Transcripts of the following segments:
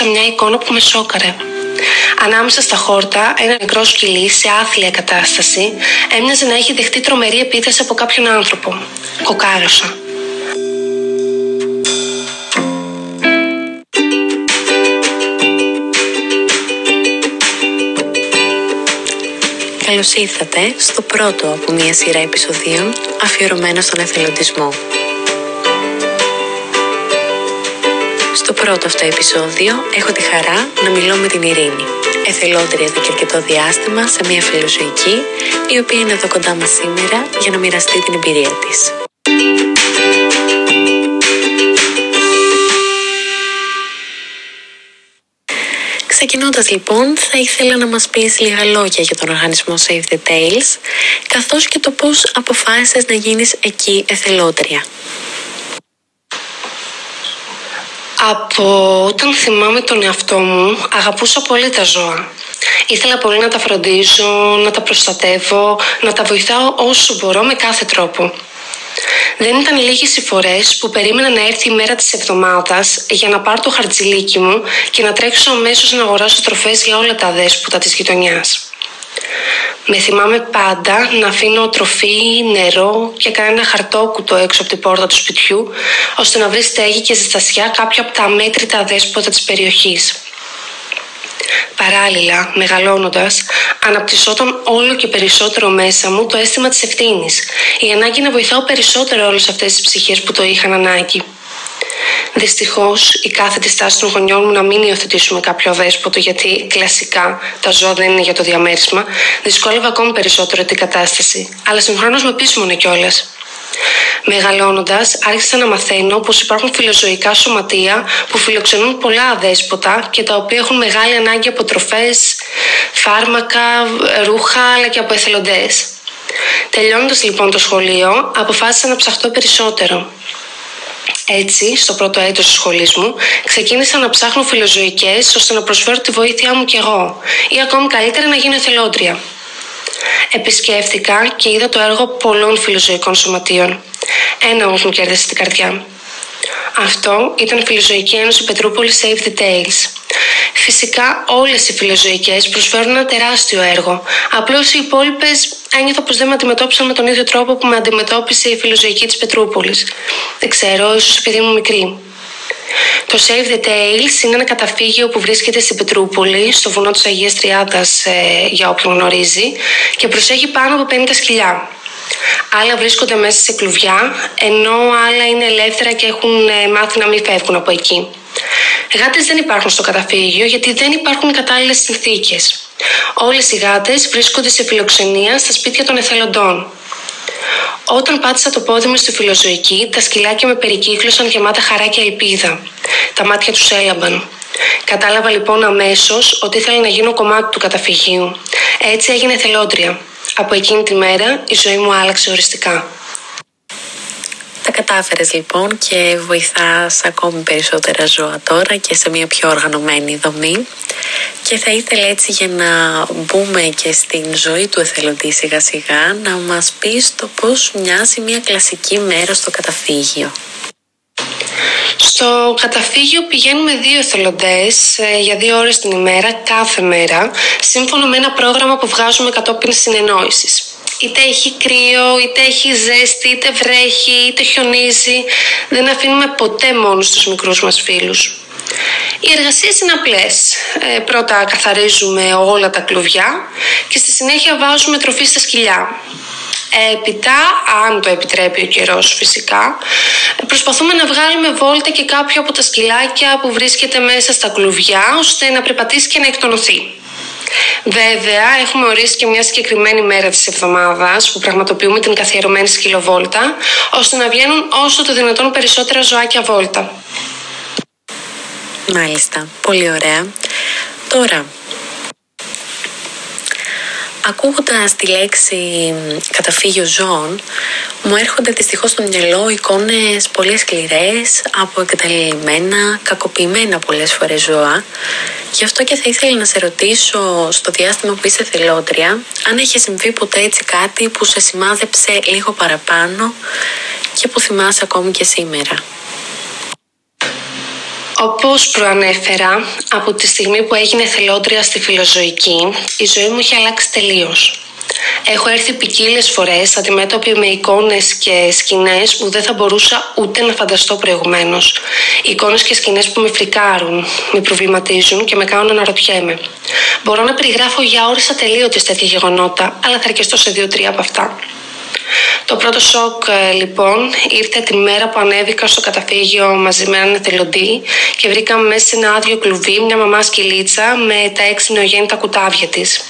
έβλεψα μια εικόνα που με σόκαρε. Ανάμεσα στα χόρτα, ένα νεκρό σκυλί σε άθλια κατάσταση έμοιαζε να έχει δεχτεί τρομερή επίθεση από κάποιον άνθρωπο. Κοκάρωσα. Καλώς ήρθατε στο πρώτο από μια σειρά επεισοδίων αφιερωμένο στον εθελοντισμό. Στο πρώτο αυτό επεισόδιο έχω τη χαρά να μιλώ με την Ειρήνη, εθελόντρια εδώ και αρκετό διάστημα σε μια φιλοζωική, η οποία είναι εδώ κοντά μας σήμερα για να μοιραστεί την εμπειρία της. Ξεκινώντας λοιπόν, θα ήθελα να μας πεις λίγα λόγια για τον οργανισμό Save the Tales, καθώς και το πώς αποφάσισες να γίνεις εκεί εθελόντρια. Από όταν θυμάμαι τον εαυτό μου, αγαπούσα πολύ τα ζώα. Ήθελα πολύ να τα φροντίζω, να τα προστατεύω, να τα βοηθάω όσο μπορώ με κάθε τρόπο. Δεν ήταν λίγες οι φορές που περίμενα να έρθει η μέρα της εβδομάδας για να πάρω το χαρτζιλίκι μου και να τρέξω αμέσως να αγοράσω τροφές για όλα τα δέσποτα της γειτονιάς. Με θυμάμαι πάντα να αφήνω τροφή, νερό και κανένα χαρτόκουτο έξω από την πόρτα του σπιτιού, ώστε να βρει στέγη και ζεστασιά κάποια από τα μέτρητα δέσποτα της περιοχής. Παράλληλα, μεγαλώνοντας, αναπτυσσόταν όλο και περισσότερο μέσα μου το αίσθημα της ευθύνης, η ανάγκη να βοηθάω περισσότερο όλες αυτές τις ψυχές που το είχαν ανάγκη. Δυστυχώς, η κάθετη στάση των γονιών μου να μην υιοθετήσουμε κάποιο δέσποτο, γιατί κλασικά τα ζώα δεν είναι για το διαμέρισμα, δυσκόλευε ακόμη περισσότερο την κατάσταση. Αλλά συγχρόνως με πείσμονε κιόλας. Μεγαλώνοντας, άρχισα να μαθαίνω πως υπάρχουν φιλοζωικά σωματεία που φιλοξενούν πολλά αδέσποτα και τα οποία έχουν μεγάλη ανάγκη από τροφές, φάρμακα, ρούχα αλλά και από εθελοντές. Τελειώνοντα λοιπόν το σχολείο, αποφάσισα να ψαχτώ περισσότερο. Έτσι, στο πρώτο έτος του σχολής μου, ξεκίνησα να ψάχνω φιλοζωικές ώστε να προσφέρω τη βοήθειά μου κι εγώ ή ακόμη καλύτερα να γίνω εθελόντρια. Επισκέφθηκα και είδα το έργο πολλών φιλοζωικών σωματείων. Ένα όμως μου κέρδισε την καρδιά. Αυτό ήταν η Φιλοζωική Ένωση Πετρούπολης Save the Tales. Φυσικά όλες οι φιλοζωικές προσφέρουν ένα τεράστιο έργο. Απλώς οι υπόλοιπες ένιωθα πως δεν με αντιμετώπισαν με τον ίδιο τρόπο που με αντιμετώπισε η φιλοζωική της Πετρούπολης. Δεν ξέρω, ίσως επειδή ήμουν μικρή. Το Save the Tales είναι ένα καταφύγιο που βρίσκεται στην Πετρούπολη, στο βουνό της Αγίας Τριάδας, ε, για όποιον γνωρίζει, και προσέχει πάνω από 50 σκυλιά. Άλλα βρίσκονται μέσα σε κλουβιά, ενώ άλλα είναι ελεύθερα και έχουν ε, μάθει να μην φεύγουν από εκεί. Γάτες δεν υπάρχουν στο καταφύγιο γιατί δεν υπάρχουν κατάλληλες συνθήκες. Όλες οι γάτες βρίσκονται σε φιλοξενία στα σπίτια των εθελοντών. Όταν πάτησα το πόδι μου στη φιλοζωική, τα σκυλάκια με περικύκλωσαν γεμάτα χαρά και ελπίδα. Τα μάτια τους έλαμπαν. Κατάλαβα λοιπόν αμέσως ότι ήθελα να γίνω κομμάτι του καταφυγίου. Έτσι έγινε θελόντρια. Από εκείνη τη μέρα η ζωή μου άλλαξε οριστικά. Τα κατάφερες λοιπόν και βοηθάς ακόμη περισσότερα ζώα τώρα και σε μια πιο οργανωμένη δομή και θα ήθελα έτσι για να μπούμε και στην ζωή του εθελοντή σιγά σιγά να μας πεις το πώς μοιάζει μια κλασική μέρα στο καταφύγιο. Στο καταφύγιο πηγαίνουμε δύο εθελοντές ε, για δύο ώρες την ημέρα, κάθε μέρα, σύμφωνα με ένα πρόγραμμα που βγάζουμε κατόπιν συνεννόησης. Είτε έχει κρύο, είτε έχει ζέστη, είτε βρέχει, είτε χιονίζει. Δεν αφήνουμε ποτέ μόνους τους μικρούς μας φίλους. Οι εργασίες είναι απλές. Ε, πρώτα καθαρίζουμε όλα τα κλουβιά και στη συνέχεια βάζουμε τροφή στα σκυλιά. Έπειτα, αν το επιτρέπει ο καιρός φυσικά, προσπαθούμε να βγάλουμε βόλτα και κάποιο από τα σκυλάκια που βρίσκεται μέσα στα κλουβιά, ώστε να περπατήσει και να εκτονωθεί. Βέβαια, έχουμε ορίσει και μια συγκεκριμένη μέρα της εβδομάδας που πραγματοποιούμε την καθιερωμένη σκυλοβόλτα, ώστε να βγαίνουν όσο το δυνατόν περισσότερα ζωάκια βόλτα. Μάλιστα, πολύ ωραία. Τώρα, Ακούγοντας τη λέξη καταφύγιο ζώων, μου έρχονται δυστυχώς στο μυαλό εικόνες πολύ σκληρές από εγκαταλειμμένα, κακοποιημένα πολλές φορές ζώα. Γι' αυτό και θα ήθελα να σε ρωτήσω στο διάστημα που είσαι θελόντρια, αν έχει συμβεί ποτέ έτσι κάτι που σε σημάδεψε λίγο παραπάνω και που θυμάσαι ακόμη και σήμερα. Όπως προανέφερα, από τη στιγμή που έγινε θελόντρια στη φιλοζωική, η ζωή μου είχε αλλάξει τελείως. Έχω έρθει ποικίλες φορές αντιμέτωπη με εικόνες και σκηνές που δεν θα μπορούσα ούτε να φανταστώ προηγουμένως. Εικόνες και σκηνές που με φρικάρουν, με προβληματίζουν και με κάνουν να αναρωτιέμαι. Μπορώ να περιγράφω για ώρε ατελείωτε τέτοια γεγονότα, αλλά θα αρκεστώ σε δύο-τρία από αυτά. Το πρώτο σοκ ε, λοιπόν ήρθε τη μέρα που ανέβηκα στο καταφύγιο μαζί με έναν εθελοντή και βρήκαμε μέσα σε ένα άδειο κλουβί μια μαμά σκυλίτσα με τα έξι νεογέννητα κουτάβια της.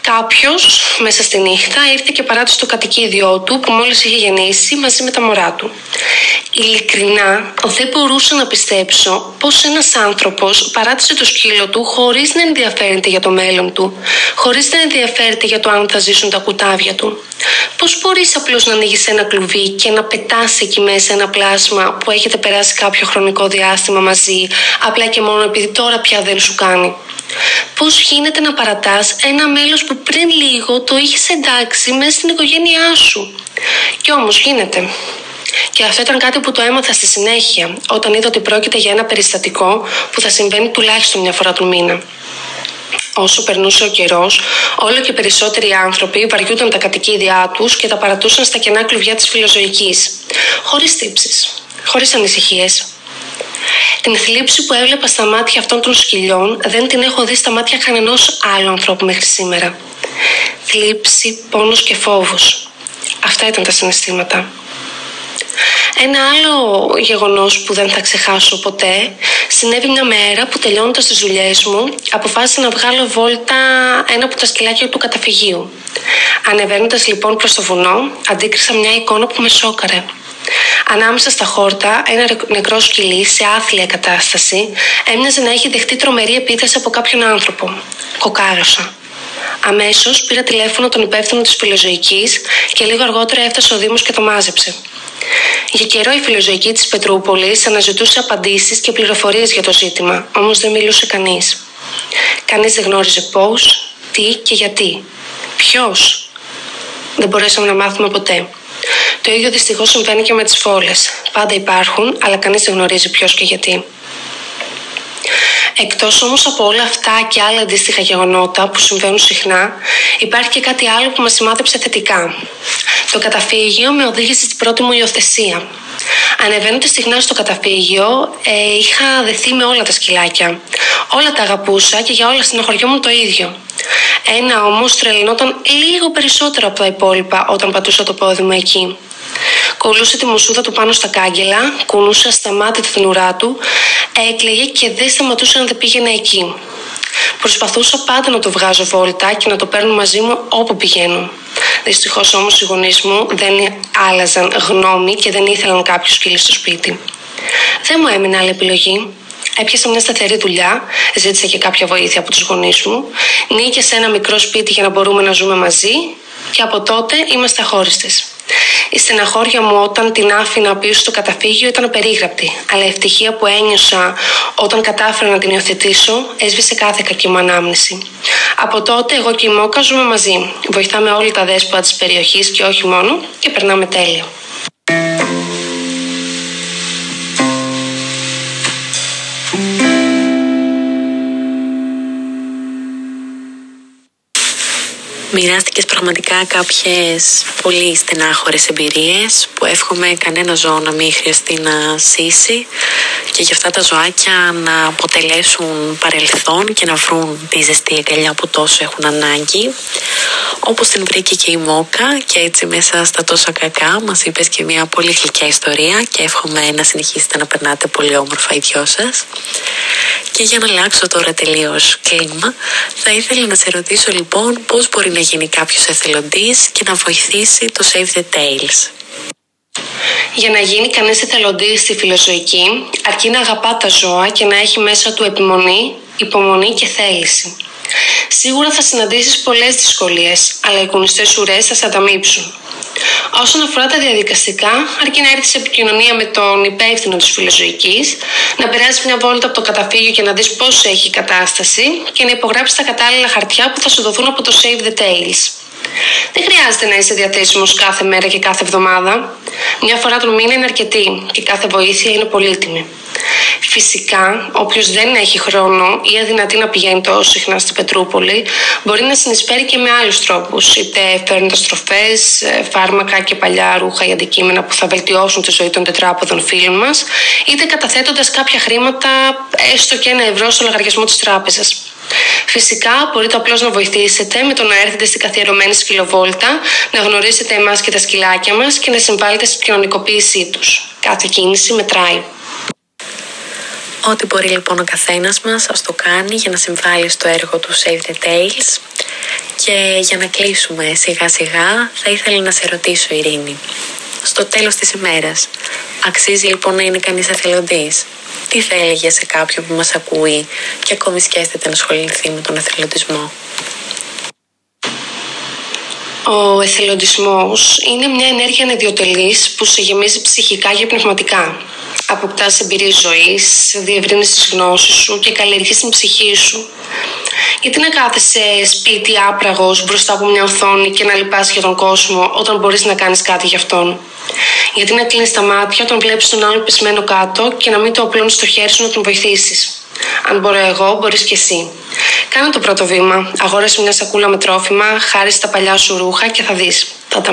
Κάποιος μέσα στη νύχτα ήρθε και παράτησε το κατοικίδιό του που μόλις είχε γεννήσει μαζί με τα μωρά του. Ειλικρινά δεν μπορούσα να πιστέψω πως ένας άνθρωπος παράτησε το σκύλο του χωρίς να ενδιαφέρεται για το μέλλον του, χωρίς να ενδιαφέρεται για το αν θα ζήσουν τα κουτάβια του. Πώς μπορείς απλώς να ανοίγεις ένα κλουβί και να πετάς εκεί μέσα ένα πλάσμα που έχετε περάσει κάποιο χρονικό διάστημα μαζί, απλά και μόνο επειδή τώρα πια δεν σου κάνει; Πώς γίνεται να παρατάς ένα μέλος που πριν λίγο το είχες εντάξει μέσα στην οικογένειά σου. Κι όμως γίνεται. Και αυτό ήταν κάτι που το έμαθα στη συνέχεια, όταν είδα ότι πρόκειται για ένα περιστατικό που θα συμβαίνει τουλάχιστον μια φορά του μήνα. Όσο περνούσε ο καιρός, όλο και περισσότεροι άνθρωποι βαριούνταν τα κατοικίδια τους και τα παρατούσαν στα κενά κλουβιά της φιλοζωικής. Χωρίς τύψει, χωρίς ανησυχίες, την θλίψη που έβλεπα στα μάτια αυτών των σκυλιών δεν την έχω δει στα μάτια κανενός άλλου ανθρώπου μέχρι σήμερα. Θλίψη, πόνος και φόβος. Αυτά ήταν τα συναισθήματα. Ένα άλλο γεγονός που δεν θα ξεχάσω ποτέ συνέβη μια μέρα που τελειώνοντας τις δουλειές μου αποφάσισα να βγάλω βόλτα ένα από τα σκυλάκια του καταφυγίου. Ανεβαίνοντας λοιπόν προς το βουνό αντίκρισα μια εικόνα που με σόκαρε. Ανάμεσα στα χόρτα, ένα νεκρό σκυλί σε άθλια κατάσταση έμοιαζε να έχει δεχτεί τρομερή επίθεση από κάποιον άνθρωπο. Κοκάρωσα. Αμέσως πήρα τηλέφωνο τον υπεύθυνο της φιλοζωικής και λίγο αργότερα έφτασε ο Δήμος και το μάζεψε. Για καιρό η φιλοζωική της Πετρούπολης αναζητούσε απαντήσεις και πληροφορίες για το ζήτημα, όμως δεν μιλούσε κανείς. Κανείς δεν γνώριζε πώς, τι και γιατί. Ποιος; Δεν μπορέσαμε να μάθουμε ποτέ. Το ίδιο δυστυχώς συμβαίνει και με τις φόλες. Πάντα υπάρχουν, αλλά κανείς δεν γνωρίζει ποιος και γιατί. Εκτός όμως από όλα αυτά και άλλα αντίστοιχα γεγονότα που συμβαίνουν συχνά, υπάρχει και κάτι άλλο που μας σημάδεψε θετικά. Το καταφύγιο με οδήγησε στην πρώτη μου υιοθεσία. Ανεβαίνοντας συχνά στο καταφύγιο, ε, είχα δεθεί με όλα τα σκυλάκια. Όλα τα αγαπούσα και για όλα στενοχωριόμουν το ίδιο. Ένα όμως τρελνόταν λίγο περισσότερο από τα υπόλοιπα όταν πατούσα το πόδι μου εκεί. Κολούσε τη μουσούδα του πάνω στα κάγκελα, κουνούσε ασταμάτητα την ουρά του, έκλαιγε και δεν σταματούσε να δεν πήγαινε εκεί. Προσπαθούσα πάντα να το βγάζω βόλτα και να το παίρνω μαζί μου όπου πηγαίνω. Δυστυχώς όμως οι γονείς μου δεν άλλαζαν γνώμη και δεν ήθελαν κάποιος σκύλο στο σπίτι. Δεν μου έμεινε άλλη επιλογή. Έπιασα μια σταθερή δουλειά, ζήτησα και κάποια βοήθεια από τους γονείς μου, νίκησα ένα μικρό σπίτι για να μπορούμε να ζούμε μαζί και από τότε είμαστε αχώριστες. Η στεναχώρια μου όταν την άφηνα πίσω στο καταφύγιο ήταν περίγραπτη, αλλά η ευτυχία που ένιωσα όταν κατάφερα να την υιοθετήσω έσβησε κάθε κακή μου ανάμνηση. Από τότε εγώ και η Μόκα ζούμε μαζί. Βοηθάμε όλοι τα δέσποτα της περιοχής και όχι μόνο και περνάμε τέλειο. Μοιράστηκες πραγματικά κάποιες πολύ στενάχωρες εμπειρίες που εύχομαι κανένα ζώο να μην χρειαστεί να ζήσει και για αυτά τα ζωάκια να αποτελέσουν παρελθόν και να βρουν τη ζεστή αγκαλιά που τόσο έχουν ανάγκη. Όπως την βρήκε και η Μόκα και έτσι μέσα στα τόσα κακά μας είπες και μια πολύ γλυκιά ιστορία και εύχομαι να συνεχίσετε να περνάτε πολύ όμορφα οι δυο σας. Και για να αλλάξω τώρα τελείως κλίμα, θα ήθελα να σε ρωτήσω λοιπόν πώς μπορεί να γίνει κάποιος εθελοντής και να βοηθήσει το Save the Tales; Για να γίνει κανείς εθελοντής στη φιλοζωική, αρκεί να αγαπά τα ζώα και να έχει μέσα του επιμονή, υπομονή και θέληση. Σίγουρα θα συναντήσεις πολλές δυσκολίες, αλλά οι κουνιστές ουρές θα σε ανταμείψουν. Όσον αφορά τα διαδικαστικά, αρκεί να έρθεις σε επικοινωνία με τον υπεύθυνο της φιλοζωικής, να περάσεις μια βόλτα από το καταφύγιο και να δεις πώς έχει η κατάσταση και να υπογράψεις τα κατάλληλα χαρτιά που θα σου δοθούν από το Save the Tales. Δεν χρειάζεται να είσαι διαθέσιμος κάθε μέρα και κάθε εβδομάδα. Μια φορά τον μήνα είναι αρκετή και κάθε βοήθεια είναι πολύτιμη. Φυσικά, όποιος δεν έχει χρόνο ή αδυνατεί να πηγαίνει τόσο συχνά στην Πετρούπολη, μπορεί να συνεισφέρει και με άλλους τρόπους, είτε φέρνοντας τροφές, φάρμακα και παλιά ρούχα ή αντικείμενα που θα βελτιώσουν τη ζωή των τετράποδων φίλων μας, είτε καταθέτοντας κάποια χρήματα, έστω και ένα ευρώ στο λογαριασμό της τράπεζας. Φυσικά μπορείτε απλώς να βοηθήσετε με το να έρθετε στην καθιερωμένη σκυλοβόλτα, να γνωρίσετε εμάς και τα σκυλάκια μας και να συμβάλλετε στην κοινωνικοποίησή τους. Κάθε κίνηση μετράει. Ό,τι μπορεί λοιπόν ο καθένας μας ας το κάνει για να συμβάλλει στο έργο του Save the Tales. Και για να κλείσουμε σιγά σιγά θα ήθελα να σε ρωτήσω Ειρήνη. Στο τέλος της ημέρας αξίζει λοιπόν να είναι κανείς εθελοντής; Τι θα έλεγε σε κάποιον που μας ακούει και ακόμη σκέφτεται να ασχοληθεί με τον εθελοντισμό; Ο εθελοντισμός είναι μια ενέργεια ανεδιοτελής που σε γεμίζει ψυχικά και πνευματικά αποκτάς εμπειρίε ζωής, διευρύνεις τις γνώσεις σου και καλλιεργείς την ψυχή σου. Γιατί να κάθεσαι σπίτι άπραγος μπροστά από μια οθόνη και να λυπάσαι για τον κόσμο όταν μπορείς να κάνεις κάτι για αυτόν; Γιατί να κλείνεις τα μάτια όταν βλέπεις τον άλλον πεσμένο κάτω και να μην το απλώνεις στο χέρι σου να τον βοηθήσεις; Αν μπορώ εγώ, μπορείς και εσύ. Κάνε το πρώτο βήμα. Αγόρασε μια σακούλα με τρόφιμα, χάρη τα παλιά σου ρούχα και θα δεις. Θα τα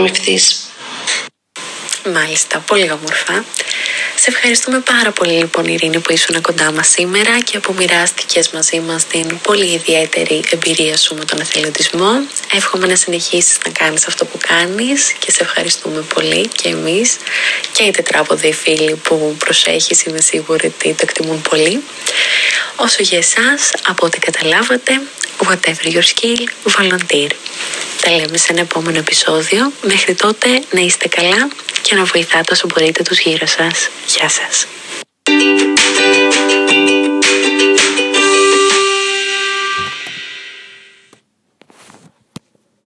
Μάλιστα, πολύ όμορφα. Σε ευχαριστούμε πάρα πολύ λοιπόν Ειρήνη που ήσουν κοντά μας σήμερα και που μοιράστηκες μαζί μας την πολύ ιδιαίτερη εμπειρία σου με τον εθελοντισμό. Εύχομαι να συνεχίσεις να κάνεις αυτό που κάνεις και σε ευχαριστούμε πολύ και εμείς και οι τετράποδοι φίλοι που προσέχεις είμαι σίγουρη ότι το εκτιμούν πολύ. Όσο για εσάς, από ό,τι καταλάβατε, whatever your skill, volunteer. Τα λέμε σε ένα επόμενο επεισόδιο. Μέχρι τότε να είστε καλά και να βοηθάτε όσο μπορείτε τους γύρω σας. Γεια σας.